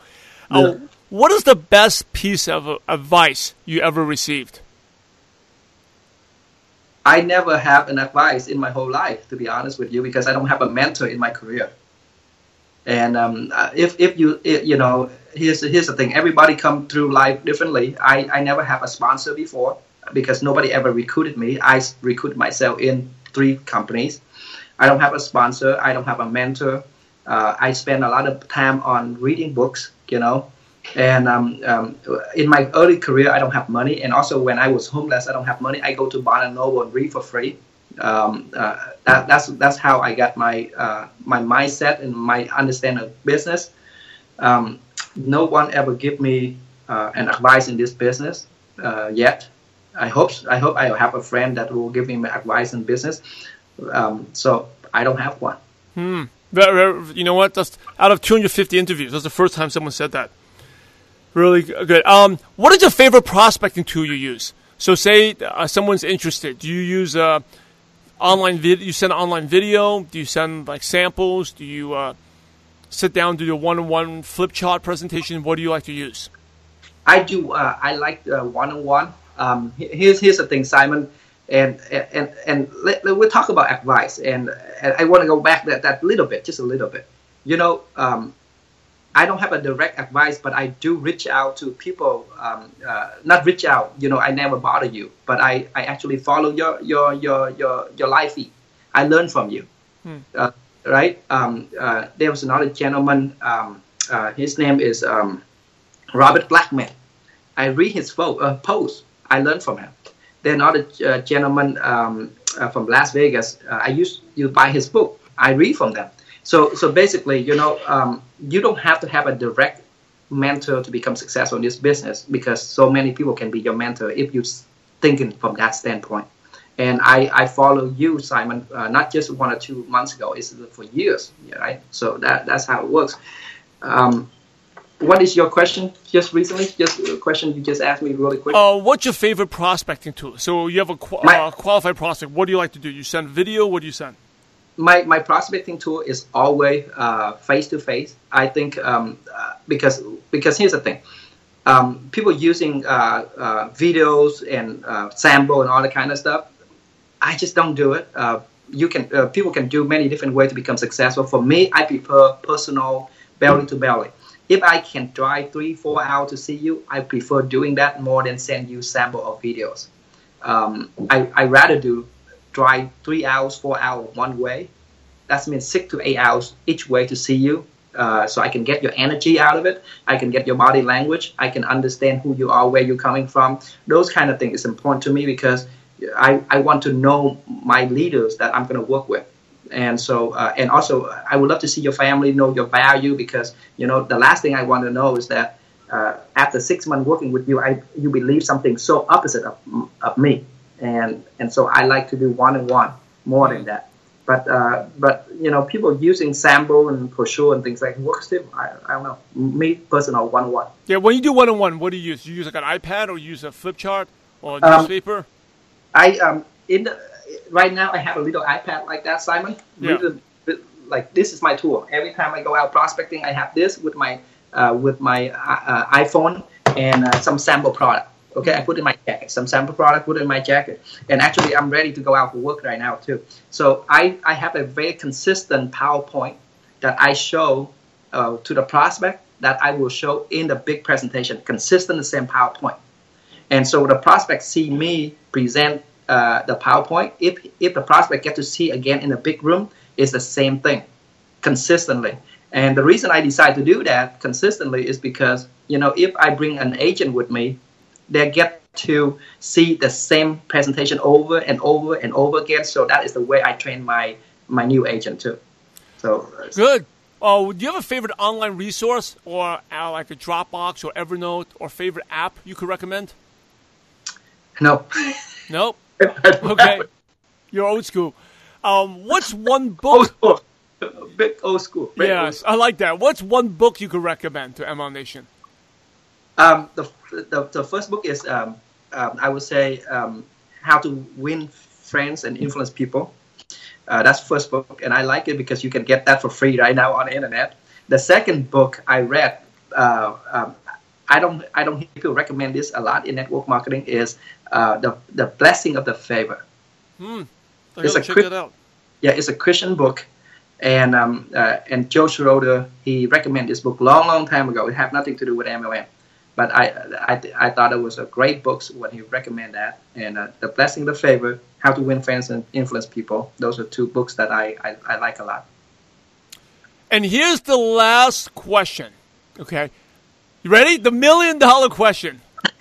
Uh, Yeah. What is the best piece of advice you ever received? I never have an advice in my whole life, to be honest with you, because I don't have a mentor in my career. And um, uh, if if you you know, here's here's the thing: everybody come through life differently. I I never have a sponsor before because nobody ever recruited me. I recruited myself in three companies. I don't have a sponsor. I don't have a mentor. Uh, I spend a lot of time on reading books, you know. And um, um, in my early career, I don't have money. And also, when I was homeless, I don't have money. I go to Barnes and Noble and read for free. Um, uh, that, that's that's how I got my uh, my mindset and my understanding of business. Um, no one ever give me uh, an advice in this business uh, yet. I hope I hope I have a friend that will give me advice in business. Um, so I don't have one. Very- You know what? That's out of 250 interviews. That's the first time someone said that. Really good. Um, what is your favorite prospecting tool you use? So, say uh, someone's interested. Do you use uh, online video? You send online video? Do you send like samples? Do you uh, sit down do your one-on-one flip chart presentation? What do you like to use? I do. Uh, I like uh, one-on-one. Um, here's here's the thing, Simon, and and and let, let- we'll talk about advice. And, and I want to go back that that little bit, just a little bit. You know, um, I don't have a direct advice, but I do reach out to people. Um, uh, not reach out. You know, I never bother you, but I, I actually follow your your your your your live feed. I learn from you. Uh, right? Um, uh, there was another gentleman. Um, uh, his name is um, Robert Blackman. I read his fo- uh, post. I learn from him. Then another uh, gentleman um, uh, from Las Vegas. Uh, I used to buy his book. I read from them. So so basically, you know, um, you don't have to have a direct mentor to become successful in this business because so many people can be your mentor if you're thinking from that standpoint. And I, I follow you, Simon, uh, not just one or two months ago. It's for years, right? So that that's how it works. Um, what is your question? Just recently, just a question you just asked me really quick. Uh, what's your favorite prospecting tool? So you have a qu- My- uh, qualified prospect. What do you like to do? You send video. What do you send? My my prospecting tool is always face to face. I think um, uh, because because here's the thing, um, people using uh, uh, videos and sample and all that kind of stuff. I just don't do it. You can people can do many different ways to become successful. For me, I prefer personal belly to belly. If I can drive three four hours to see you, I prefer doing that more than send you sample of videos. Um, I I rather do drive three hours, four hours one way. That means six to eight hours each way to see you Uh, so I can get your energy out of it. I can get your body language. I can understand who you are, where you're coming from. Those kind of things is important to me because I, I want to know my leaders that I'm going to work with. And so, uh, and also, I would love to see your family know your value because, you know, the last thing I want to know is that uh, after six months working with you, I you believe something so opposite of, of me. And, and so I like to do one on one more than that. But uh, but you know, people using sample and brochure and things like works too. I, I don't know. Me personal one on one. Yeah, when you do one on one, what do you use? You use like an iPad or you use a flip chart or a Um, newspaper? I um in the right now I have a little iPad like that, Simon. Yeah. Little like this is my tool. Every time I go out prospecting, I have this with my uh, with my uh, uh, iPhone and uh, some sample product. Okay, I put in my jacket. Some sample product put in my jacket, and actually I'm ready to go out for work right now too. So I I have a very consistent PowerPoint that I show uh, to the prospect that I will show in the big presentation, consistent the same PowerPoint. And so the prospect see me present uh, the PowerPoint. If if the prospect get to see again in a big room, it's the same thing, consistently. And the reason I decide to do that consistently is because you know if I bring an agent with me, they get to see the same presentation over and over and over again. So that is the way I train my my new agent too. So uh, Good. Oh, do you have a favorite online resource or uh, like a Dropbox or Evernote or favorite app you could recommend? no. Nope. [LAUGHS] Okay. You're old school. Um, what's one [LAUGHS] book? old school. Big old school. Big old Yes, I like that. What's one book you could recommend to ML Nation? Um, the, the the first book is um, um, I would say um, how to win friends and influence people. Uh, that's the first book, and I like it because you can get that for free right now on the internet. The second book I read, uh, um, I don't I don't hear people recommend this a lot in network marketing is uh, the the blessing of the favor. I It's a check that out. Yeah, it's a Christian book, and um, uh, and Joe Schroeder he recommended this book long, long time ago. It had nothing to do with MLM, but I I, I thought it was a great book when he recommended that. And uh, the blessing, the favor, how to win friends and influence people. Those are two books that I, I, I like a lot. And here's the last question. Okay. You ready? The million dollar question. [LAUGHS]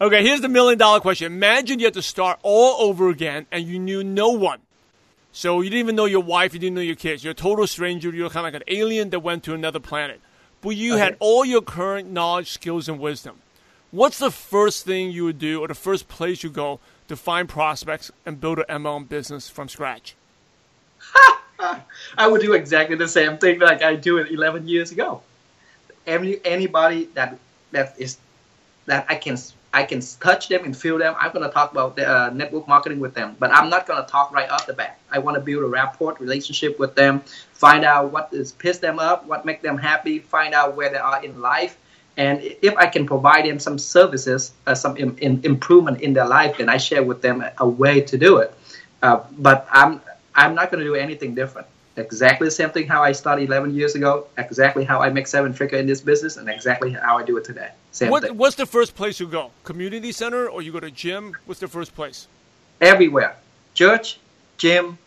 okay, here's the million dollar question. Imagine you had to start all over again and you knew no one. So you didn't even know your wife, you didn't know your kids. You're a total stranger. You're kind of like an alien that went to another planet. But you had all your current knowledge, skills, and wisdom. What's the first thing you would do or the first place you go to find prospects and build an MLM business from scratch? [LAUGHS] I would do exactly the same thing like I do it 11 years ago. Any anybody that that is that I can I can touch them and feel them. I'm going to talk about the, uh, network marketing with them, but I'm not going to talk right off the bat. I want to build a rapport relationship with them, find out what is pissed them up, what make them happy, find out where they are in life, and if I can provide them some services, uh, some Im- im- improvement in their life, then I share with them a, a way to do it. Uh, but I'm I'm not going to do anything different. Exactly the same thing how I started 11 years ago. Exactly how I make seven figure in this business, and exactly how I do it today. Same What, thing. what's the first place you go? Community center or you go to gym? What's the first place? Everywhere, church, gym,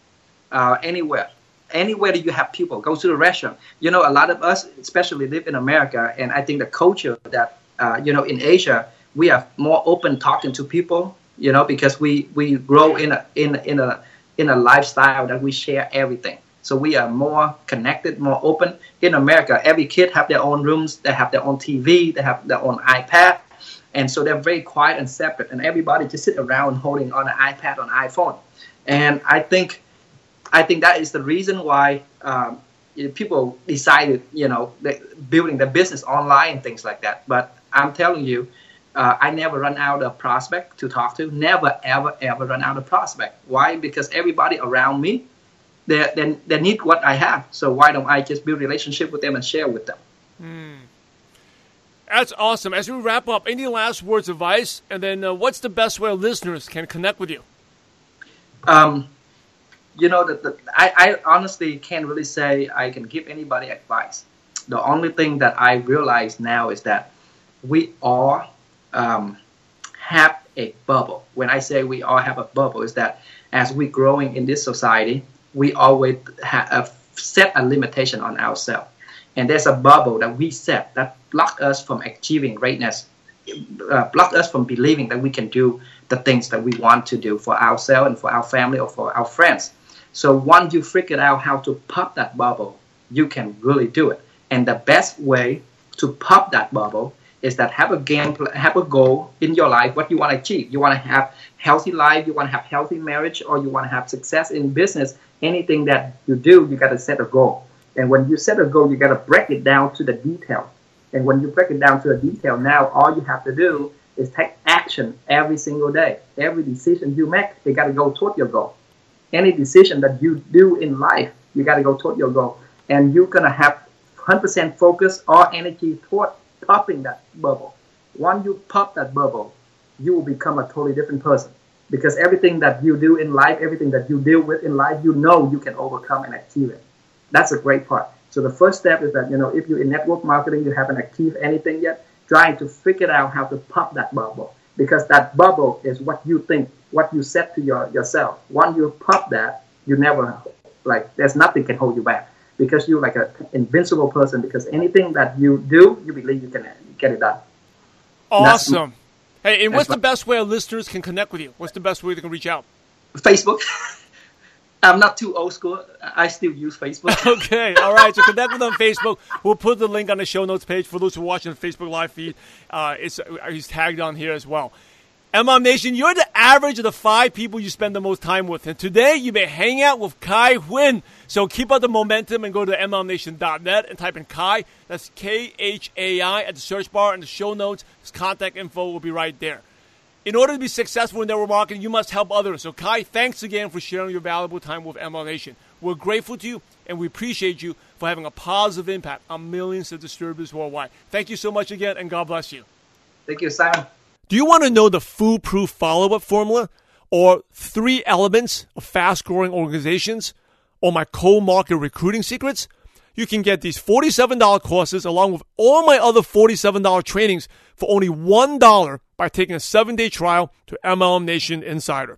uh, anywhere, anywhere that you have people. Go to the restaurant. You know, a lot of us, especially live in America, and I think the culture that uh, you know in Asia, we are more open talking to people. You know, because we we grow in a in in a in a lifestyle that we share everything. So we are more connected, more open. In America, every kid have their own rooms. They have their own TV. They have their own iPad, and so they're very quiet and separate. And everybody just sit around holding on an iPad on iPhone. And I think, I think that is the reason why um, people decided, you know, building their business online things like that. But I'm telling you, uh, I never run out of prospect to talk to. Never, ever, ever run out of prospect. Why? Because everybody around me, they, they, they need what I have. So why don't I just build relationship with them and share with them? That's awesome. As we wrap up, any last words of advice? And then uh, what's the best way listeners can connect with you? Um, you know, that the, I, I honestly can't really say I can give anybody advice. The only thing that I realize now is that we all um, have a bubble. When I say we all have a bubble, is that as we're growing in this society, we always have set a limitation on ourselves. And there's a bubble that we set that block us from achieving greatness, uh, block us from believing that we can do the things that we want to do for ourselves and for our family or for our friends. So once you figure out how to pop that bubble, you can really do it. And the best way to pop that bubble is that have a game, have a goal in your life, what you want to achieve. You want to have healthy life, you want to have healthy marriage, or you want to have success in business. Anything that you do, you got to set a goal. And when you set a goal, you got to break it down to the detail. And when you break it down to a detail, now all you have to do is take action every single day. Every decision you make, you got to go toward your goal. Any decision that you do in life, you got to go toward your goal. And you're going to have 100% focus or energy toward popping that bubble. Once you pop that bubble, you will become a totally different person. Because everything that you do in life, everything that you deal with in life, you know you can overcome and achieve it. That's a great part. So the first step is that, you know, if you're in network marketing, you haven't achieved anything yet, trying to figure out how to pop that bubble. Because that bubble is what you think, what you set to your, yourself. Once you pop that, you never, like, there's nothing can hold you back. Because you're like an invincible person, because anything that you do, you believe you can get it done. Awesome. Hey, and what's the best way our listeners can connect with you? What's the best way they can reach out? Facebook. [LAUGHS] I'm not too old school. I still use Facebook. [LAUGHS] okay, all right. So connect with them on Facebook. We'll put the link on the show notes page for those who are watching the Facebook live feed. Uh, it's uh, he's tagged on here as well. MLM Nation, you're the average of the five people you spend the most time with. And today you may hang out with Khai Huynh. So keep up the momentum and go to MLMNation.net and type in Khai. That's K H A I at the search bar and the show notes. His contact info will be right there. In order to be successful in network marketing, you must help others. So, Khai, thanks again for sharing your valuable time with MLM Nation. We're grateful to you and we appreciate you for having a positive impact on millions of distributors worldwide. Thank you so much again, and God bless you. Thank you, Simon. Do you want to know the foolproof follow up formula or three elements of fast growing organizations or my cold market recruiting secrets? You can get these $47 courses along with all my other $47 trainings for only $1 by taking a seven day trial to MLM Nation Insider.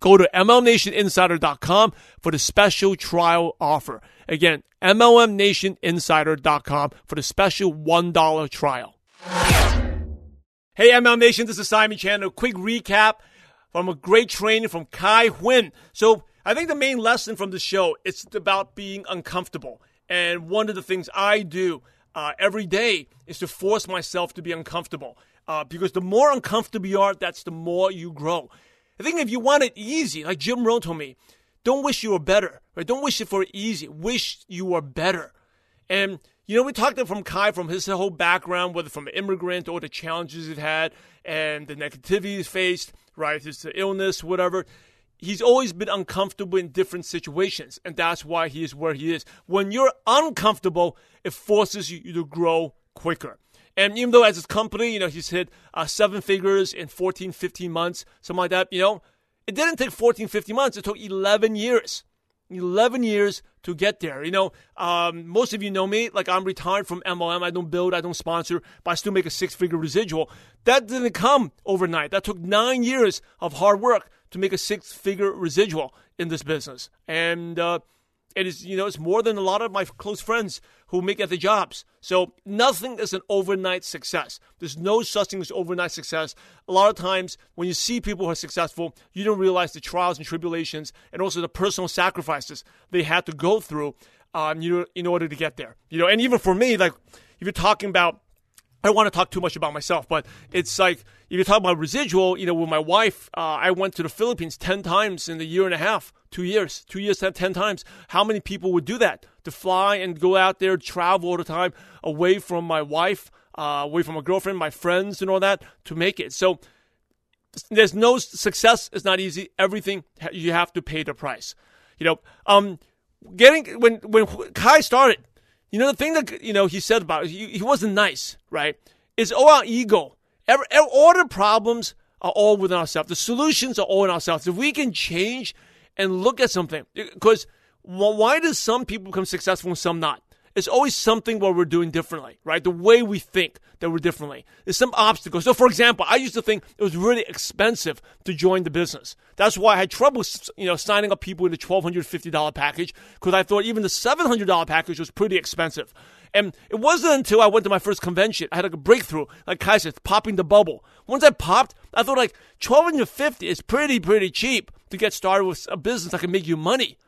Go to MLMNationInsider.com for the special trial offer. Again, MLMNationInsider.com for the special $1 trial. Hey, MLM Nation, this is Simon Chan. A quick recap from a great training from Khai Huynh. So, I think the main lesson from the show is about being uncomfortable. And one of the things I do uh, every day is to force myself to be uncomfortable. Uh, because the more uncomfortable you are, that's the more you grow. I think if you want it easy, like Jim Rohn told me, don't wish you were better. Right? Don't wish it for easy. Wish you were better. And you know, we talked to from Khai from his whole background, whether from immigrant or the challenges he's had and the negativity he's faced, right? His illness, whatever. He's always been uncomfortable in different situations, and that's why he is where he is. When you're uncomfortable, it forces you to grow quicker. And even though as his company, you know, he's hit uh, seven figures in 14, 15 months, something like that, you know, it didn't take 14, 15 months. It took 11 years. 11 years to get there. You know, um, most of you know me. Like, I'm retired from MLM. I don't build, I don't sponsor, but I still make a six figure residual. That didn't come overnight. That took nine years of hard work to make a six figure residual in this business. And, uh, it is, you know, it's more than a lot of my close friends who make other jobs. So nothing is an overnight success. There's no such thing as overnight success. A lot of times when you see people who are successful, you don't realize the trials and tribulations and also the personal sacrifices they had to go through um, you know, in order to get there. You know, and even for me, like if you're talking about I don't want to talk too much about myself, but it's like if you talk about residual, you know, with my wife, uh, I went to the Philippines 10 times in a year and a half, two years, two years, 10, 10 times. How many people would do that? To fly and go out there, travel all the time, away from my wife, uh, away from my girlfriend, my friends, and all that to make it. So there's no success is not easy. Everything you have to pay the price. You know, um, getting when when Khai started, you know, the thing that, you know, he said about he, he wasn't nice, right? It's all oh, our ego. Every, all the problems are all within ourselves. The solutions are all in ourselves. If we can change and look at something, because why does some people become successful and some not? It's always something where we're doing differently, right? The way we think that we're differently. There's some obstacles. So, for example, I used to think it was really expensive to join the business. That's why I had trouble, you know, signing up people with the $1,250 package because I thought even the $700 package was pretty expensive. And it wasn't until I went to my first convention, I had like a breakthrough, like Khai said, popping the bubble. Once I popped, I thought like 1250 is pretty, pretty cheap to get started with a business that can make you money,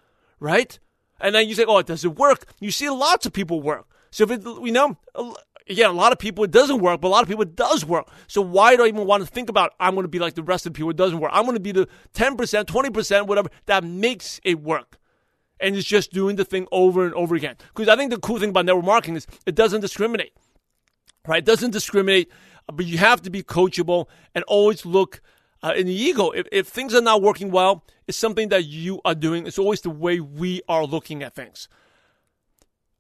right? And then you say, oh, does it work? You see lots of people work. So if it, you know, again, a lot of people it doesn't work, but a lot of people it does work. So why do I even want to think about I'm going to be like the rest of the people it doesn't work? I'm going to be the 10%, 20%, whatever that makes it work. And it's just doing the thing over and over again. Because I think the cool thing about network marketing is it doesn't discriminate, right? It doesn't discriminate, but you have to be coachable and always look uh, in the ego. If, if things are not working well, it's something that you are doing. It's always the way we are looking at things.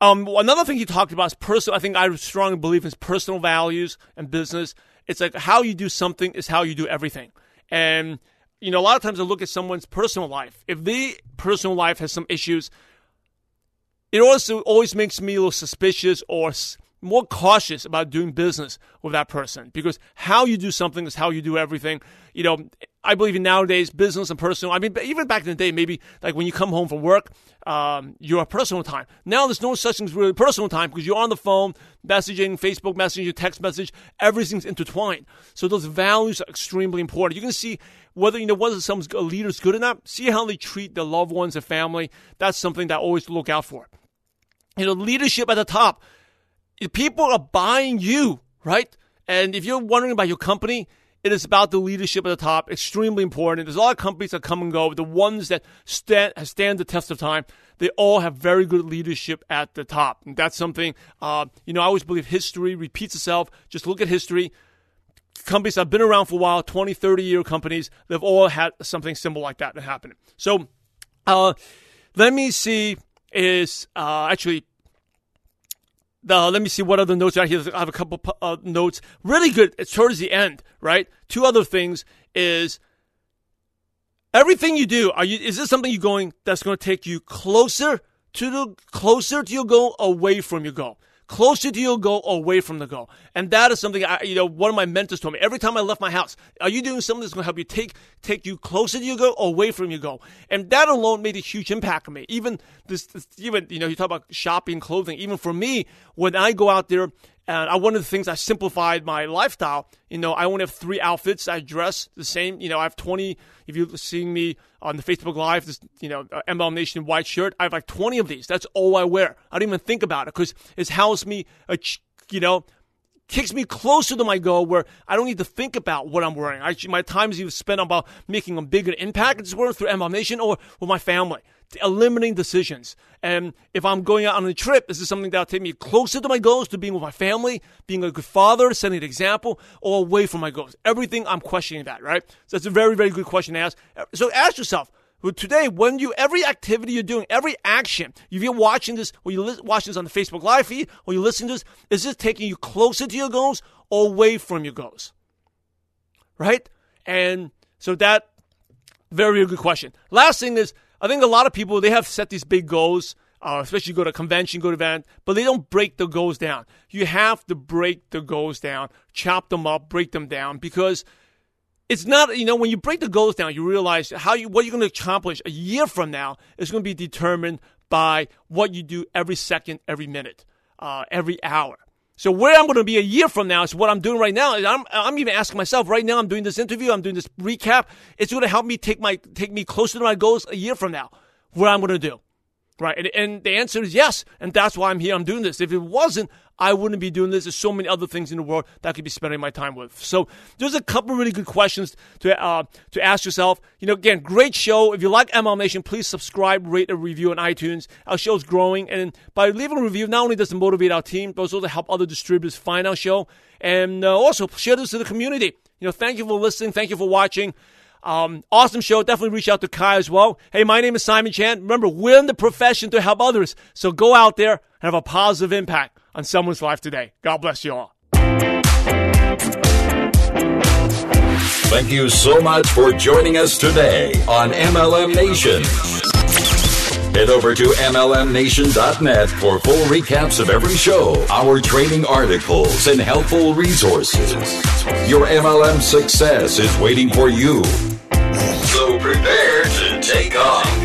Um, another thing you talked about is personal. I think I strongly believe in personal values and business. It's like how you do something is how you do everything. And you know, a lot of times I look at someone's personal life. If the personal life has some issues, it also always makes me a little suspicious or more cautious about doing business with that person because how you do something is how you do everything. You know, I believe in nowadays business and personal. I mean, even back in the day, maybe like when you come home from work, um, you're a personal time. Now there's no such thing as really personal time because you're on the phone, messaging, Facebook messaging, text message, everything's intertwined. So those values are extremely important. You can see whether you know whether some leader's good or not. See how they treat their loved ones and family. That's something that I always look out for. You know, leadership at the top people are buying you, right? And if you're wondering about your company, it is about the leadership at the top. Extremely important. There's a lot of companies that come and go. The ones that stand stand the test of time, they all have very good leadership at the top. And that's something, uh, you know, I always believe history repeats itself. Just look at history. Companies that have been around for a while, 20, 30 year companies, they've all had something similar like that happen. So, uh, let me see is uh, actually uh, let me see what other notes I have. I have a couple uh, notes. Really good. It's towards the end, right? Two other things is everything you do. Are you? Is this something you're going that's going to take you closer to the closer to your goal, away from your goal? Closer to your goal away from the goal. And that is something I, you know, one of my mentors told me every time I left my house, are you doing something that's going to help you take, take you closer to your goal away from your goal? And that alone made a huge impact on me. Even this, this even, you know, you talk about shopping, clothing, even for me, when I go out there and I, one of the things I simplified my lifestyle. You know, I only have three outfits. I dress the same. You know, I have 20. If you're seeing me on the Facebook Live, this, you know, uh, MLM Nation white shirt, I have like 20 of these. That's all I wear. I don't even think about it because it's helps me, uh, you know, kicks me closer to my goal where I don't need to think about what I'm wearing. I, my time is even spent about making a bigger impact. It's working through MLM Nation or with my family eliminating decisions. And if I'm going out on a trip, is this is something that'll take me closer to my goals, to being with my family, being a good father, setting an example, or away from my goals. Everything I'm questioning that, right? So that's a very, very good question to ask. So ask yourself, today, when you every activity you're doing, every action, if you're watching this, or you're watching this on the Facebook Live feed, or you're listening to this, is this taking you closer to your goals or away from your goals? Right? And so that very good question. Last thing is I think a lot of people they have set these big goals, uh, especially go to convention, go to event, but they don't break the goals down. You have to break the goals down, chop them up, break them down because it's not you know when you break the goals down, you realize how you what you're going to accomplish a year from now is going to be determined by what you do every second, every minute, uh, every hour. So where I'm going to be a year from now is what I'm doing right now. I'm, I'm even asking myself right now. I'm doing this interview. I'm doing this recap. It's going to help me take my take me closer to my goals a year from now. What I'm going to do, right? And, and the answer is yes. And that's why I'm here. I'm doing this. If it wasn't, I wouldn't be doing this. There's so many other things in the world that I could be spending my time with. So there's a couple really good questions to uh, to ask yourself. You know, again, great show. If you like MLM Nation, please subscribe, rate, a review on iTunes. Our show's growing, and by leaving a review, not only does it motivate our team, but also to help other distributors find our show, and uh, also share this to the community. You know, thank you for listening. Thank you for watching. Um, awesome show. Definitely reach out to Khai as well. Hey, my name is Simon Chan. Remember, we're in the profession to help others. So go out there and have a positive impact on someone's life today. God bless you all. Thank you so much for joining us today on MLM Nation. Head over to MLMNation.net for full recaps of every show, our training articles, and helpful resources. Your MLM success is waiting for you. So prepare to take off.